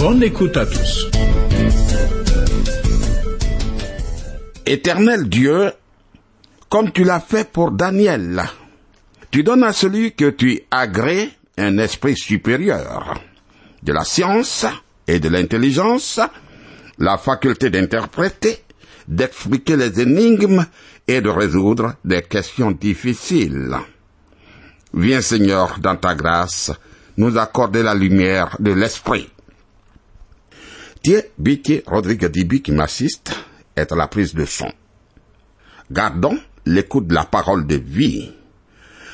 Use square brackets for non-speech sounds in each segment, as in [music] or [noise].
Bonne écoute à tous. Éternel Dieu, comme tu l'as fait pour Daniel, tu donnes à celui que tu agrées un esprit supérieur, de la science et de l'intelligence, la faculté d'interpréter, d'expliquer les énigmes et de résoudre des questions difficiles. Viens Seigneur, dans ta grâce, nous accorder la lumière de l'esprit. Thierry Rodrigue Dibi qui m'assiste est à la prise de son. Gardons l'écoute de la parole de vie.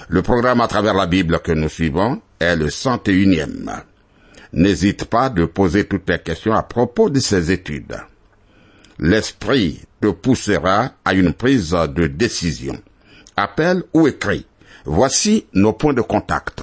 Le programme à travers la Bible que nous suivons est le 101e. N'hésite pas de poser toutes tes questions à propos de ces études. L'esprit te poussera à une prise de décision. Appelle ou écris. Voici nos points de contact.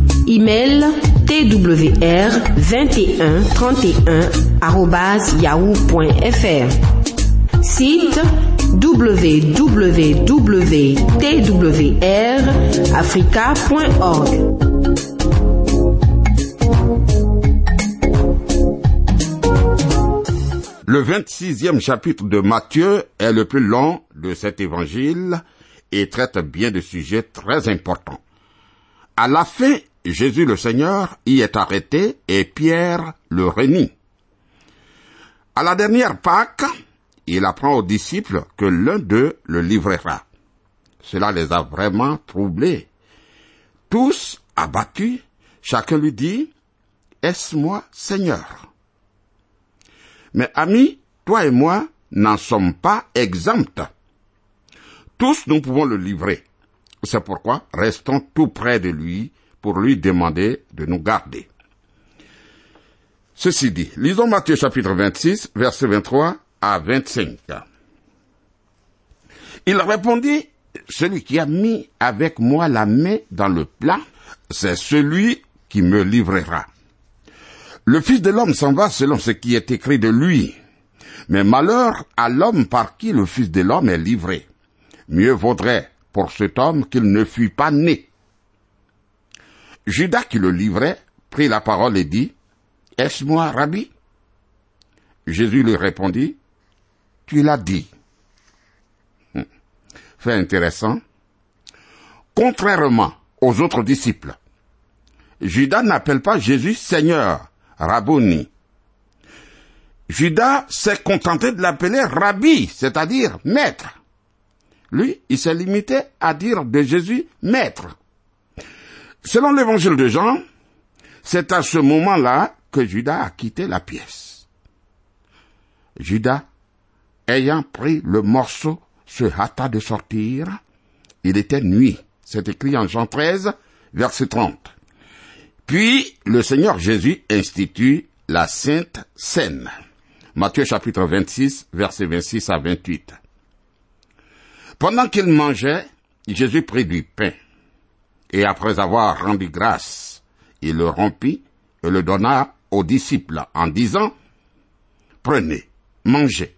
Email twr 21 31 yahoo.fr. Site www.twrafrica.org. Le 26e chapitre de Matthieu est le plus long de cet évangile et traite bien de sujets très importants. À la fin, Jésus le Seigneur y est arrêté et Pierre le réunit. À la dernière Pâque, il apprend aux disciples que l'un d'eux le livrera. Cela les a vraiment troublés. Tous abattus, chacun lui dit, Est-ce moi, Seigneur? Mais amis, toi et moi n'en sommes pas exempts. Tous nous pouvons le livrer. C'est pourquoi restons tout près de lui pour lui demander de nous garder. Ceci dit, lisons Matthieu chapitre 26, verset 23 à 25. Il répondit, celui qui a mis avec moi la main dans le plat, c'est celui qui me livrera. Le Fils de l'homme s'en va selon ce qui est écrit de lui. Mais malheur à l'homme par qui le Fils de l'homme est livré. Mieux vaudrait pour cet homme qu'il ne fût pas né. Judas qui le livrait prit la parole et dit, Est-ce moi, Rabbi? Jésus lui répondit, Tu l'as dit. Hum. Fait intéressant. Contrairement aux autres disciples, Judas n'appelle pas Jésus Seigneur, Rabboni. Judas s'est contenté de l'appeler Rabbi, c'est-à-dire maître. Lui, il s'est limité à dire de Jésus maître. Selon l'évangile de Jean, c'est à ce moment-là que Judas a quitté la pièce. Judas, ayant pris le morceau, se hâta de sortir. Il était nuit. C'est écrit en Jean 13, verset 30. Puis le Seigneur Jésus institue la Sainte Seine. Matthieu chapitre 26, verset 26 à 28. Pendant qu'il mangeait, Jésus prit du pain, et après avoir rendu grâce, il le rompit et le donna aux disciples en disant, Prenez, mangez,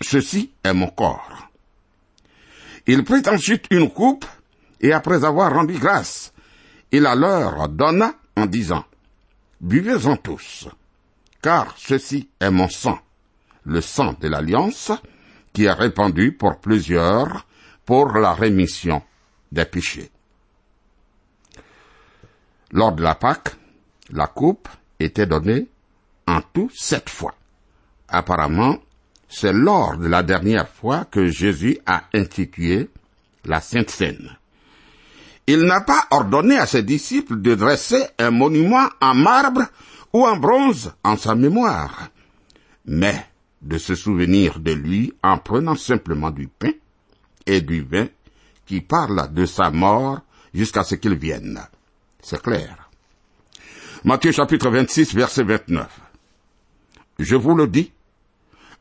ceci est mon corps. Il prit ensuite une coupe, et après avoir rendu grâce, il la leur donna en disant, Buvez-en tous, car ceci est mon sang, le sang de l'alliance, qui est répandu pour plusieurs pour la rémission des péchés. Lors de la Pâque, la coupe était donnée en tout sept fois. Apparemment, c'est lors de la dernière fois que Jésus a institué la Sainte Seine. Il n'a pas ordonné à ses disciples de dresser un monument en marbre ou en bronze en sa mémoire, mais de se souvenir de lui en prenant simplement du pain et du vin qui parlent de sa mort jusqu'à ce qu'il vienne. C'est clair. Matthieu chapitre 26 verset 29. Je vous le dis,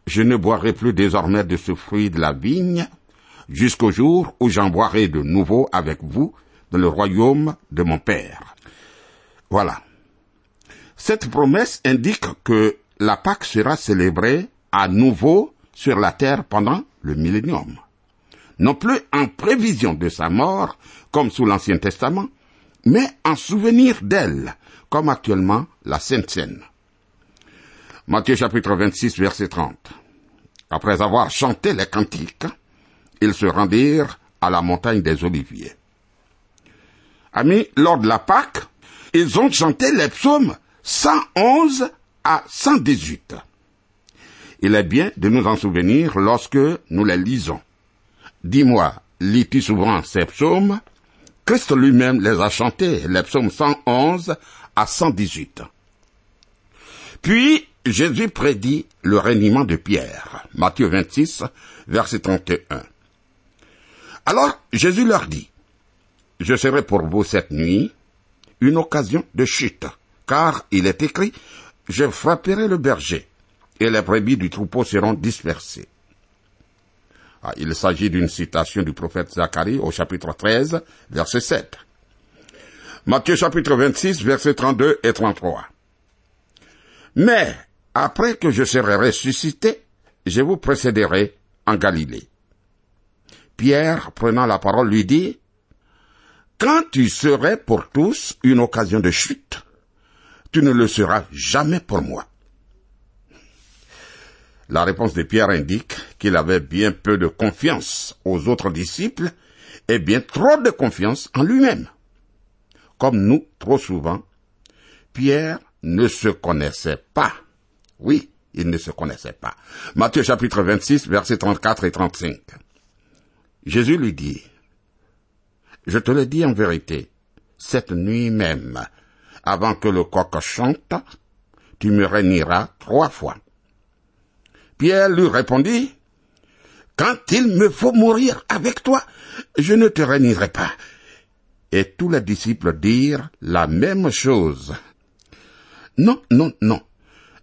je ne boirai plus désormais de ce fruit de la vigne jusqu'au jour où j'en boirai de nouveau avec vous dans le royaume de mon Père. Voilà. Cette promesse indique que la Pâque sera célébrée à nouveau sur la terre pendant le millénium. Non plus en prévision de sa mort, comme sous l'Ancien Testament, mais en souvenir d'elle, comme actuellement la Sainte Seine. Matthieu chapitre 26 verset 30. Après avoir chanté les cantiques, ils se rendirent à la montagne des Oliviers. Amis, lors de la Pâque, ils ont chanté les psaumes 111 à 118. Il est bien de nous en souvenir lorsque nous les lisons. Dis-moi, lis-tu souvent ces psaumes Christ lui-même les a chantés, les psaumes 111 à 118. Puis, Jésus prédit le régnement de Pierre. Matthieu 26, verset 31. Alors, Jésus leur dit, Je serai pour vous cette nuit une occasion de chute, car il est écrit, Je frapperai le berger, et les brebis du troupeau seront dispersées. Ah, il s'agit d'une citation du prophète Zacharie au chapitre 13, verset 7. Matthieu chapitre 26, verset 32 et 33. Mais, après que je serai ressuscité, je vous précéderai en Galilée. Pierre, prenant la parole, lui dit, Quand tu serais pour tous une occasion de chute, tu ne le seras jamais pour moi. La réponse de Pierre indique qu'il avait bien peu de confiance aux autres disciples et bien trop de confiance en lui-même. Comme nous, trop souvent, Pierre ne se connaissait pas. Oui, il ne se connaissait pas. Matthieu chapitre 26, versets 34 et 35. Jésus lui dit, Je te le dis en vérité, cette nuit même, avant que le coq chante, tu me réuniras trois fois. Pierre lui répondit, Quand il me faut mourir avec toi, je ne te réunirai pas. Et tous les disciples dirent la même chose. Non, non, non,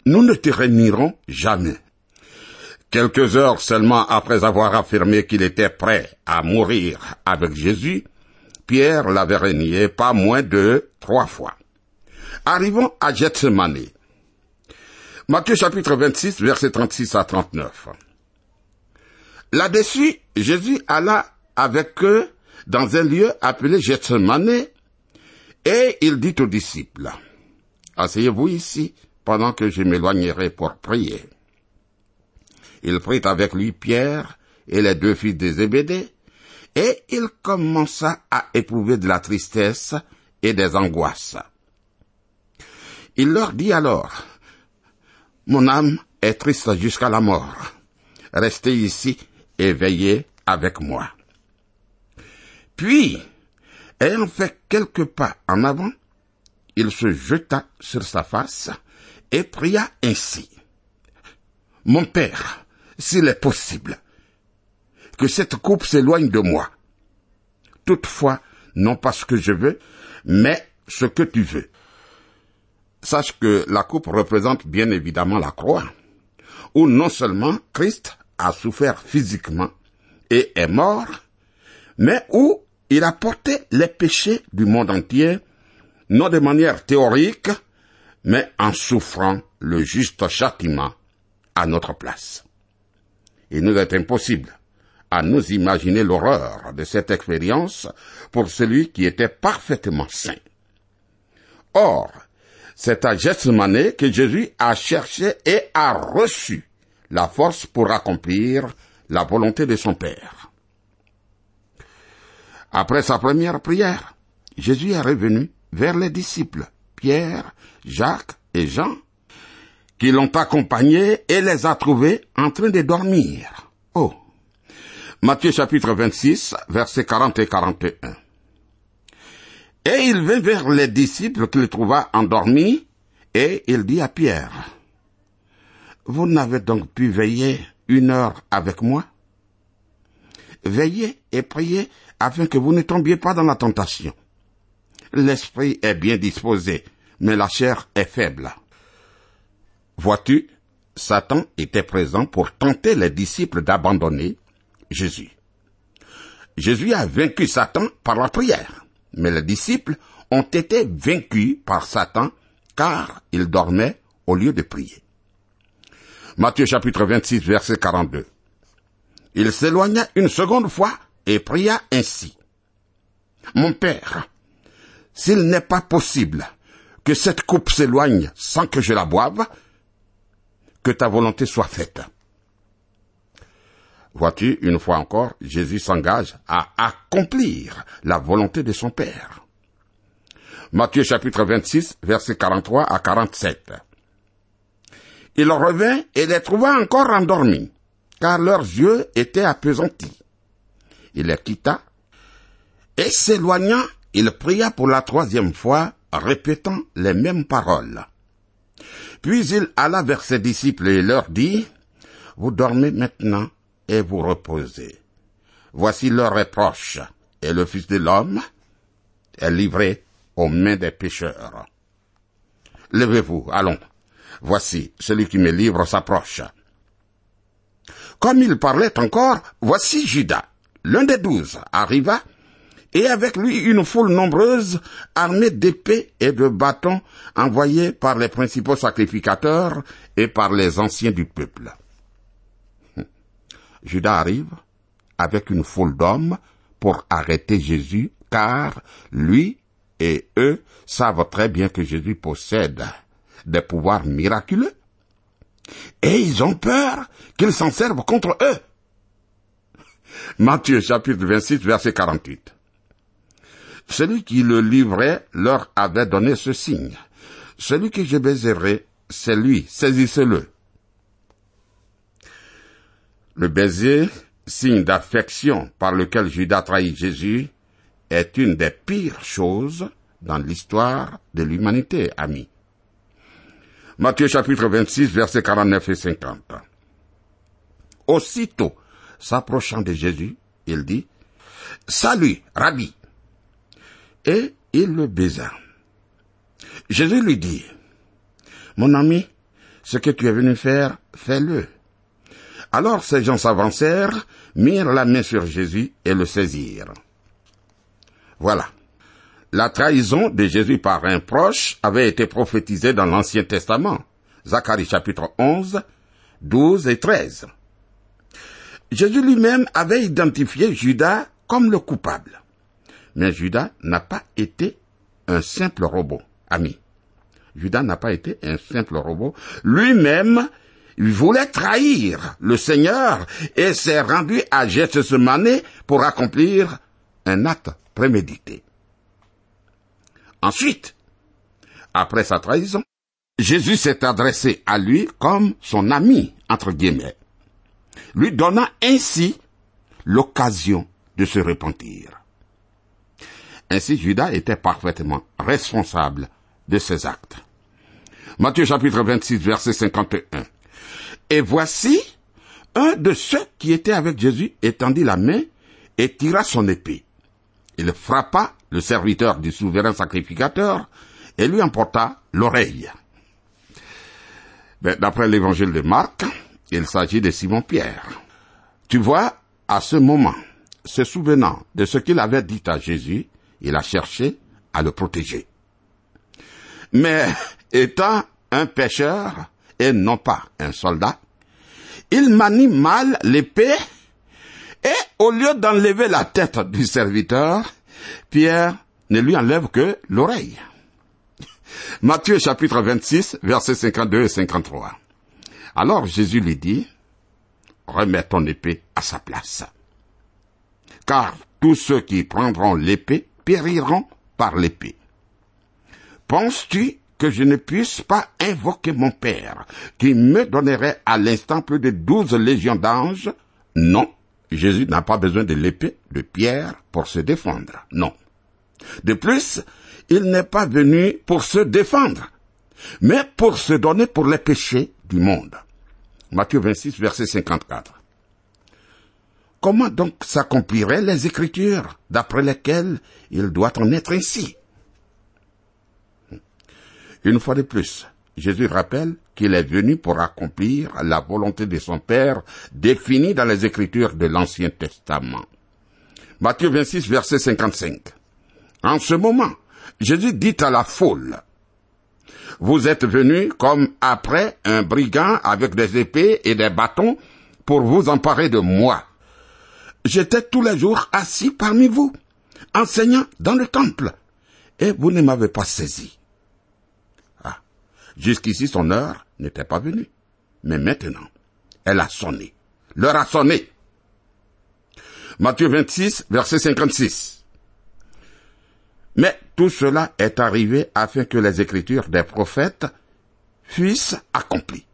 nous ne te réunirons jamais. Quelques heures seulement après avoir affirmé qu'il était prêt à mourir avec Jésus, Pierre l'avait renié pas moins de trois fois. Arrivons à Gethsemane. Matthieu chapitre 26, versets 36 à 39. Là-dessus, Jésus alla avec eux dans un lieu appelé Gethsemane, et il dit aux disciples, Asseyez-vous ici pendant que je m'éloignerai pour prier. Il prit avec lui Pierre et les deux fils de Zébédée, et il commença à éprouver de la tristesse et des angoisses. Il leur dit alors, mon âme est triste jusqu'à la mort. Restez ici et veillez avec moi. Puis, ayant fait quelques pas en avant, il se jeta sur sa face et pria ainsi. Mon Père, s'il est possible, que cette coupe s'éloigne de moi. Toutefois, non pas ce que je veux, mais ce que tu veux. Sache que la coupe représente bien évidemment la croix, où non seulement Christ a souffert physiquement et est mort, mais où il a porté les péchés du monde entier, non de manière théorique, mais en souffrant le juste châtiment à notre place. Il nous est impossible à nous imaginer l'horreur de cette expérience pour celui qui était parfaitement saint. Or, c'est à Gethsemane que Jésus a cherché et a reçu la force pour accomplir la volonté de son Père. Après sa première prière, Jésus est revenu vers les disciples, Pierre, Jacques et Jean, qui l'ont accompagné et les a trouvés en train de dormir. Oh. Matthieu chapitre 26, versets 40 et 41. Et il vint vers les disciples qu'il trouva endormis, et il dit à Pierre, Vous n'avez donc pu veiller une heure avec moi? Veillez et priez afin que vous ne tombiez pas dans la tentation. L'esprit est bien disposé, mais la chair est faible. Vois-tu, Satan était présent pour tenter les disciples d'abandonner Jésus. Jésus a vaincu Satan par la prière, mais les disciples ont été vaincus par Satan car ils dormaient au lieu de prier. Matthieu chapitre 26 verset 42. Il s'éloigna une seconde fois et pria ainsi. Mon Père, s'il n'est pas possible que cette coupe s'éloigne sans que je la boive, que ta volonté soit faite. Vois-tu, une fois encore, Jésus s'engage à accomplir la volonté de son Père. Matthieu chapitre 26, versets 43 à 47. Il revint et les trouva encore endormis car leurs yeux étaient appesantis. Il les quitta, et s'éloignant, il pria pour la troisième fois, répétant les mêmes paroles. Puis il alla vers ses disciples et leur dit, Vous dormez maintenant et vous reposez. Voici l'heure est proche, et le Fils de l'homme est livré aux mains des pécheurs. Levez-vous, allons. Voici, celui qui me livre s'approche. Comme il parlait encore, voici Judas, l'un des douze, arriva, et avec lui une foule nombreuse, armée d'épées et de bâtons, envoyés par les principaux sacrificateurs et par les anciens du peuple. Judas arrive avec une foule d'hommes pour arrêter Jésus, car lui et eux savent très bien que Jésus possède des pouvoirs miraculeux et ils ont peur qu'ils s'en servent contre eux. Matthieu chapitre 26 verset 48. Celui qui le livrait leur avait donné ce signe. Celui que je baiserai, c'est lui, saisissez-le. Le baiser, signe d'affection par lequel Judas trahit Jésus, est une des pires choses dans l'histoire de l'humanité, amis. Matthieu chapitre 26, versets 49 et 50. Aussitôt, s'approchant de Jésus, il dit, Salut, Rabbi. Et il le baisa. Jésus lui dit, Mon ami, ce que tu es venu faire, fais-le. Alors ces gens s'avancèrent, mirent la main sur Jésus et le saisirent. Voilà. La trahison de Jésus par un proche avait été prophétisée dans l'Ancien Testament. Zacharie chapitre 11, 12 et 13. Jésus lui-même avait identifié Judas comme le coupable. Mais Judas n'a pas été un simple robot, ami. Judas n'a pas été un simple robot. Lui-même, il voulait trahir le Seigneur et s'est rendu à Gethsemane pour accomplir un acte prémédité. Ensuite, après sa trahison, Jésus s'est adressé à lui comme son ami, entre guillemets, lui donnant ainsi l'occasion de se repentir. Ainsi Judas était parfaitement responsable de ses actes. Matthieu chapitre 26 verset 51. Et voici, un de ceux qui étaient avec Jésus étendit la main et tira son épée. Il frappa le serviteur du souverain sacrificateur, et lui emporta l'oreille. Ben, d'après l'évangile de Marc, il s'agit de Simon-Pierre. Tu vois, à ce moment, se souvenant de ce qu'il avait dit à Jésus, il a cherché à le protéger. Mais étant un pêcheur et non pas un soldat, il manie mal l'épée et au lieu d'enlever la tête du serviteur, Pierre ne lui enlève que l'oreille. [laughs] Matthieu chapitre 26, versets 52 et 53. Alors Jésus lui dit, remets ton épée à sa place. car tous ceux qui prendront l'épée périront par l'épée. Penses-tu que je ne puisse pas invoquer mon Père, qui me donnerait à l'instant plus de douze légions d'anges? Non, Jésus n'a pas besoin de l'épée de Pierre pour se défendre. Non. De plus, il n'est pas venu pour se défendre, mais pour se donner pour les péchés du monde. Matthieu 26, verset 54. Comment donc s'accompliraient les Écritures d'après lesquelles il doit en être ainsi? Une fois de plus, Jésus rappelle qu'il est venu pour accomplir la volonté de son Père définie dans les Écritures de l'Ancien Testament. Matthieu 26, verset 55. En ce moment, Jésus dit à la foule, Vous êtes venus comme après un brigand avec des épées et des bâtons pour vous emparer de moi j'étais tous les jours assis parmi vous, enseignant dans le temple, et vous ne m'avez pas saisi. Jusqu'ici son heure n'était pas venue, mais maintenant, elle a sonné. L'heure a sonné. Matthieu 26, verset 56. Mais tout cela est arrivé afin que les écritures des prophètes fussent accomplies.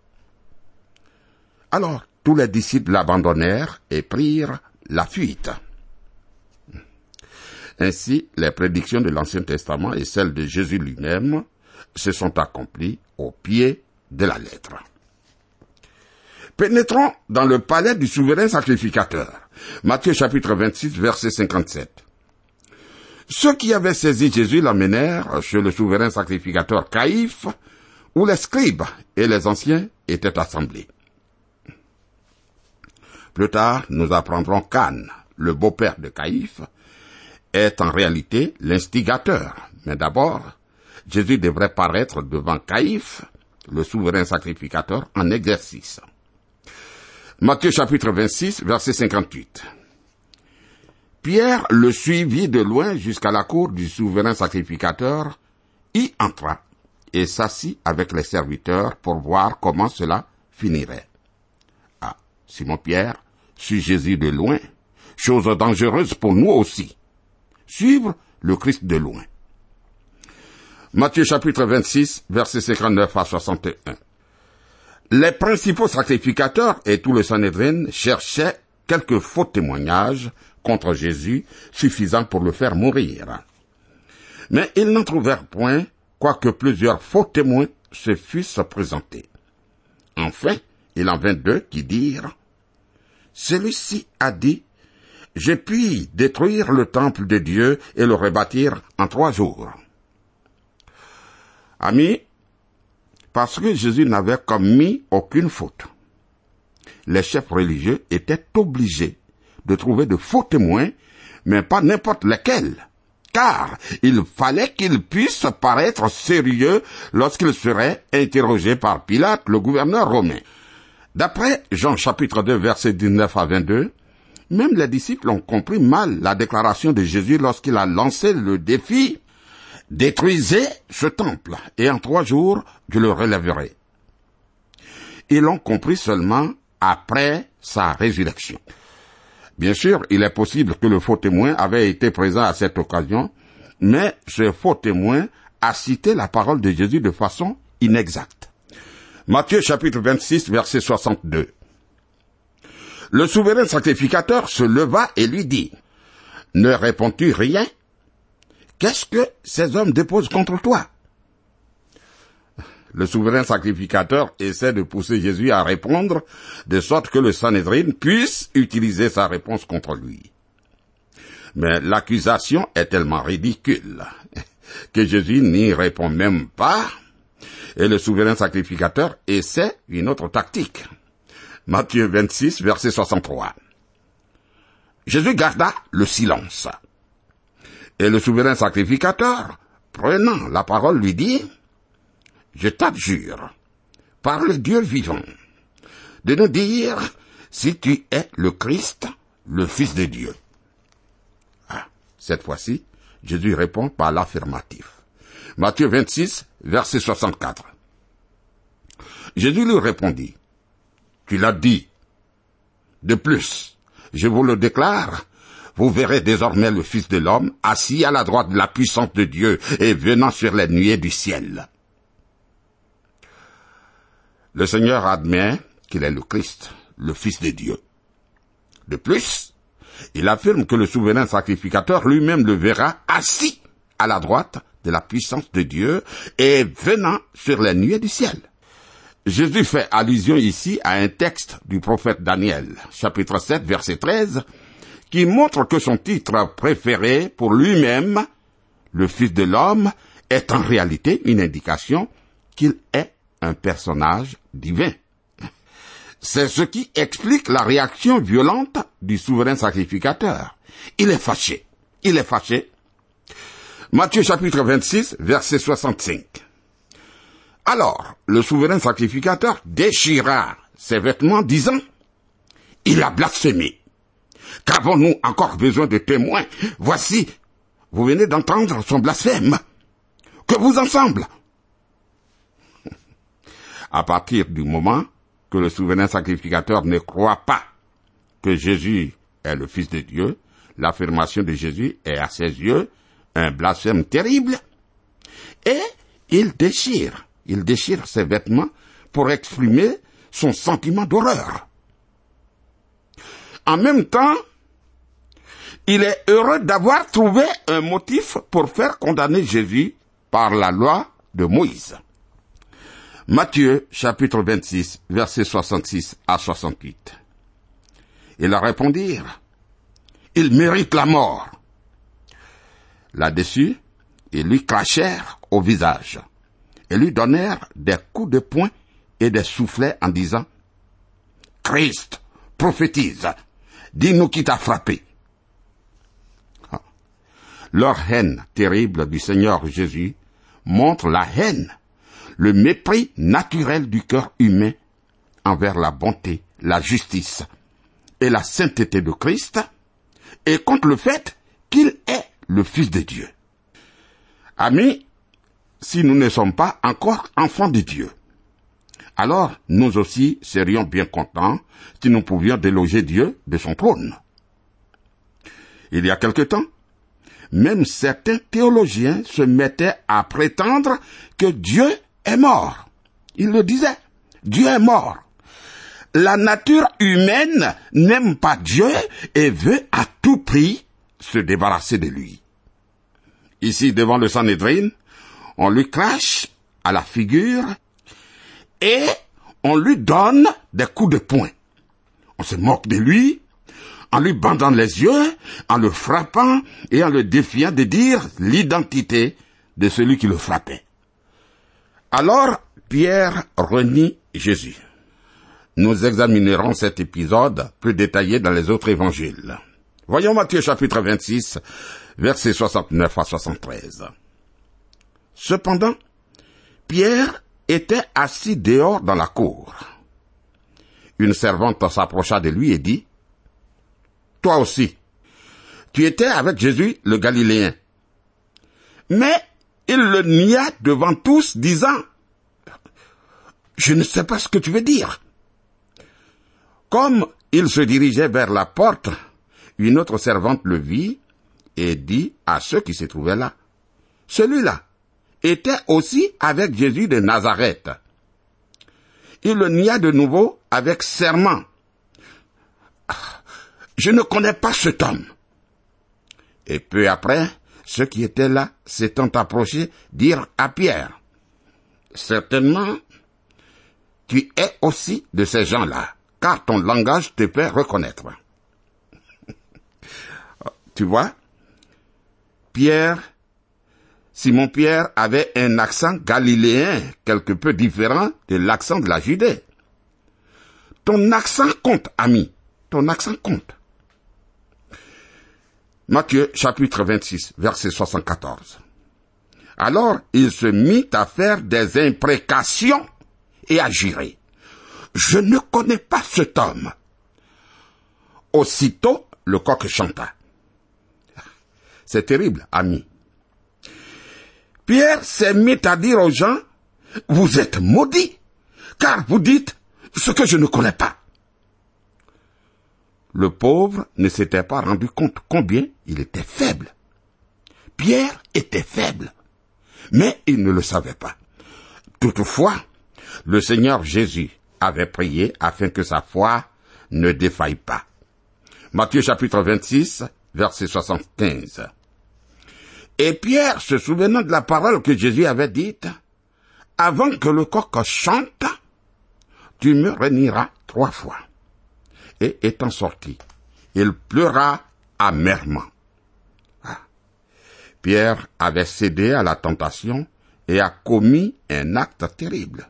Alors tous les disciples l'abandonnèrent et prirent la fuite. Ainsi, les prédictions de l'Ancien Testament et celles de Jésus lui-même se sont accomplies au pied de la lettre. Pénétrons dans le palais du souverain sacrificateur. Matthieu chapitre 26 verset 57. Ceux qui avaient saisi Jésus l'amenèrent chez le souverain sacrificateur Caïphe, où les scribes et les anciens étaient assemblés. Plus tard, nous apprendrons qu'Anne, le beau-père de Caïphe, est en réalité l'instigateur. Mais d'abord, Jésus devrait paraître devant Caïphe, le souverain sacrificateur, en exercice. Matthieu chapitre 26, verset 58. Pierre le suivit de loin jusqu'à la cour du souverain sacrificateur, y entra et s'assit avec les serviteurs pour voir comment cela finirait. Simon-Pierre suit Jésus de loin, chose dangereuse pour nous aussi. Suivre le Christ de loin. Matthieu chapitre 26, versets 59 à 61. Les principaux sacrificateurs et tout le Sanhédrin cherchaient quelques faux témoignages contre Jésus suffisants pour le faire mourir. Mais ils n'en trouvèrent point, quoique plusieurs faux témoins se fussent présentés. Enfin, il en vint deux qui dirent, celui-ci a dit, Je puis détruire le temple de Dieu et le rebâtir en trois jours. Amis, parce que Jésus n'avait commis aucune faute, les chefs religieux étaient obligés de trouver de faux témoins, mais pas n'importe lesquels, car il fallait qu'ils puissent paraître sérieux lorsqu'ils seraient interrogés par Pilate, le gouverneur romain. D'après Jean chapitre 2 verset 19 à 22, même les disciples ont compris mal la déclaration de Jésus lorsqu'il a lancé le défi Détruisez ce temple et en trois jours je le relèverai. Ils l'ont compris seulement après sa résurrection. Bien sûr, il est possible que le faux témoin avait été présent à cette occasion, mais ce faux témoin a cité la parole de Jésus de façon inexacte. Matthieu chapitre 26 verset 62. Le souverain sacrificateur se leva et lui dit, Ne réponds-tu rien Qu'est-ce que ces hommes déposent contre toi? Le souverain sacrificateur essaie de pousser Jésus à répondre, de sorte que le Sanhédrin puisse utiliser sa réponse contre lui. Mais l'accusation est tellement ridicule [laughs] que Jésus n'y répond même pas et le souverain sacrificateur essaie une autre tactique. Matthieu 26, verset 63. Jésus garda le silence. Et le souverain sacrificateur, prenant la parole, lui dit, Je t'adjure, par le Dieu vivant, de nous dire si tu es le Christ, le Fils de Dieu. Ah, cette fois-ci, Jésus répond par l'affirmatif. Matthieu 26, verset 64. Jésus lui répondit, Tu l'as dit. De plus, je vous le déclare, vous verrez désormais le Fils de l'homme assis à la droite de la puissance de Dieu et venant sur les nuées du ciel. Le Seigneur admet qu'il est le Christ, le Fils de Dieu. De plus, il affirme que le souverain sacrificateur lui-même le verra assis à la droite de la puissance de Dieu et venant sur les nuées du ciel. Jésus fait allusion ici à un texte du prophète Daniel, chapitre 7, verset 13, qui montre que son titre préféré pour lui-même, le Fils de l'homme, est en réalité une indication qu'il est un personnage divin. C'est ce qui explique la réaction violente du souverain sacrificateur. Il est fâché. Il est fâché. Matthieu chapitre 26, verset 65. Alors, le souverain sacrificateur déchira ses vêtements, disant, Il a blasphémé. Qu'avons-nous encore besoin de témoins Voici, vous venez d'entendre son blasphème. Que vous ensemble [laughs] À partir du moment que le souverain sacrificateur ne croit pas que Jésus est le Fils de Dieu, l'affirmation de Jésus est à ses yeux un blasphème terrible, et il déchire il déchire ses vêtements pour exprimer son sentiment d'horreur. En même temps, il est heureux d'avoir trouvé un motif pour faire condamner Jésus par la loi de Moïse. Matthieu chapitre 26 versets 66 à 68. Ils répondirent, il mérite la mort. Là-dessus, ils lui crachèrent au visage et lui donnèrent des coups de poing et des soufflets en disant, Christ, prophétise, dis-nous qui t'a frappé. Ah. Leur haine terrible du Seigneur Jésus montre la haine, le mépris naturel du cœur humain envers la bonté, la justice et la sainteté de Christ, et contre le fait qu'il est le Fils de Dieu. Amis, si nous ne sommes pas encore enfants de Dieu. Alors, nous aussi serions bien contents si nous pouvions déloger Dieu de son trône. Il y a quelque temps, même certains théologiens se mettaient à prétendre que Dieu est mort. Ils le disaient. Dieu est mort. La nature humaine n'aime pas Dieu et veut à tout prix se débarrasser de lui. Ici, devant le Sanhédrin, on lui crache à la figure et on lui donne des coups de poing. On se moque de lui en lui bandant les yeux, en le frappant et en le défiant de dire l'identité de celui qui le frappait. Alors Pierre renie Jésus. Nous examinerons cet épisode plus détaillé dans les autres évangiles. Voyons Matthieu chapitre 26, versets 69 à 73. Cependant, Pierre était assis dehors dans la cour. Une servante s'approcha de lui et dit, Toi aussi, tu étais avec Jésus le Galiléen. Mais il le nia devant tous, disant, Je ne sais pas ce que tu veux dire. Comme il se dirigeait vers la porte, une autre servante le vit et dit à ceux qui se trouvaient là, Celui-là, était aussi avec Jésus de Nazareth. Il le nia de nouveau avec serment. Je ne connais pas cet homme. Et peu après, ceux qui étaient là, s'étant approchés, dirent à Pierre, Certainement, tu es aussi de ces gens-là, car ton langage te fait reconnaître. [laughs] tu vois, Pierre Simon-Pierre avait un accent galiléen quelque peu différent de l'accent de la Judée. Ton accent compte, ami. Ton accent compte. Matthieu chapitre 26, verset 74. Alors il se mit à faire des imprécations et à jurer. Je ne connais pas cet homme. Aussitôt, le coq chanta. C'est terrible, ami. Pierre s'est mis à dire aux gens, vous êtes maudits, car vous dites ce que je ne connais pas. le pauvre ne s'était pas rendu compte combien il était faible. Pierre était faible, mais il ne le savait pas. Toutefois, le Seigneur Jésus avait prié afin que sa foi ne défaille pas. Matthieu chapitre 26, verset 75. Et Pierre, se souvenant de la parole que Jésus avait dite, avant que le coq chante, tu me renieras trois fois. Et étant sorti, il pleura amèrement. Ah. Pierre avait cédé à la tentation et a commis un acte terrible.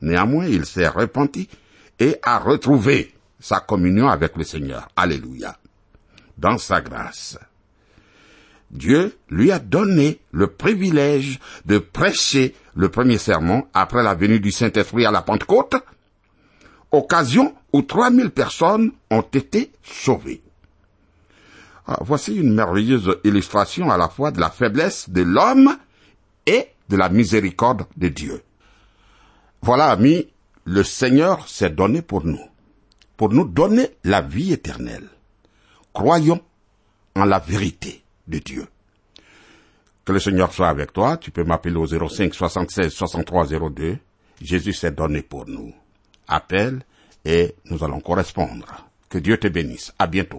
Néanmoins, il s'est repenti et a retrouvé sa communion avec le Seigneur. Alléluia. Dans sa grâce. Dieu lui a donné le privilège de prêcher le premier sermon après la venue du Saint-Esprit à la Pentecôte, occasion où 3000 personnes ont été sauvées. Ah, voici une merveilleuse illustration à la fois de la faiblesse de l'homme et de la miséricorde de Dieu. Voilà, amis, le Seigneur s'est donné pour nous, pour nous donner la vie éternelle. Croyons en la vérité de Dieu. Que le Seigneur soit avec toi. Tu peux m'appeler au 05 76 63 02. Jésus s'est donné pour nous. Appelle et nous allons correspondre. Que Dieu te bénisse. À bientôt.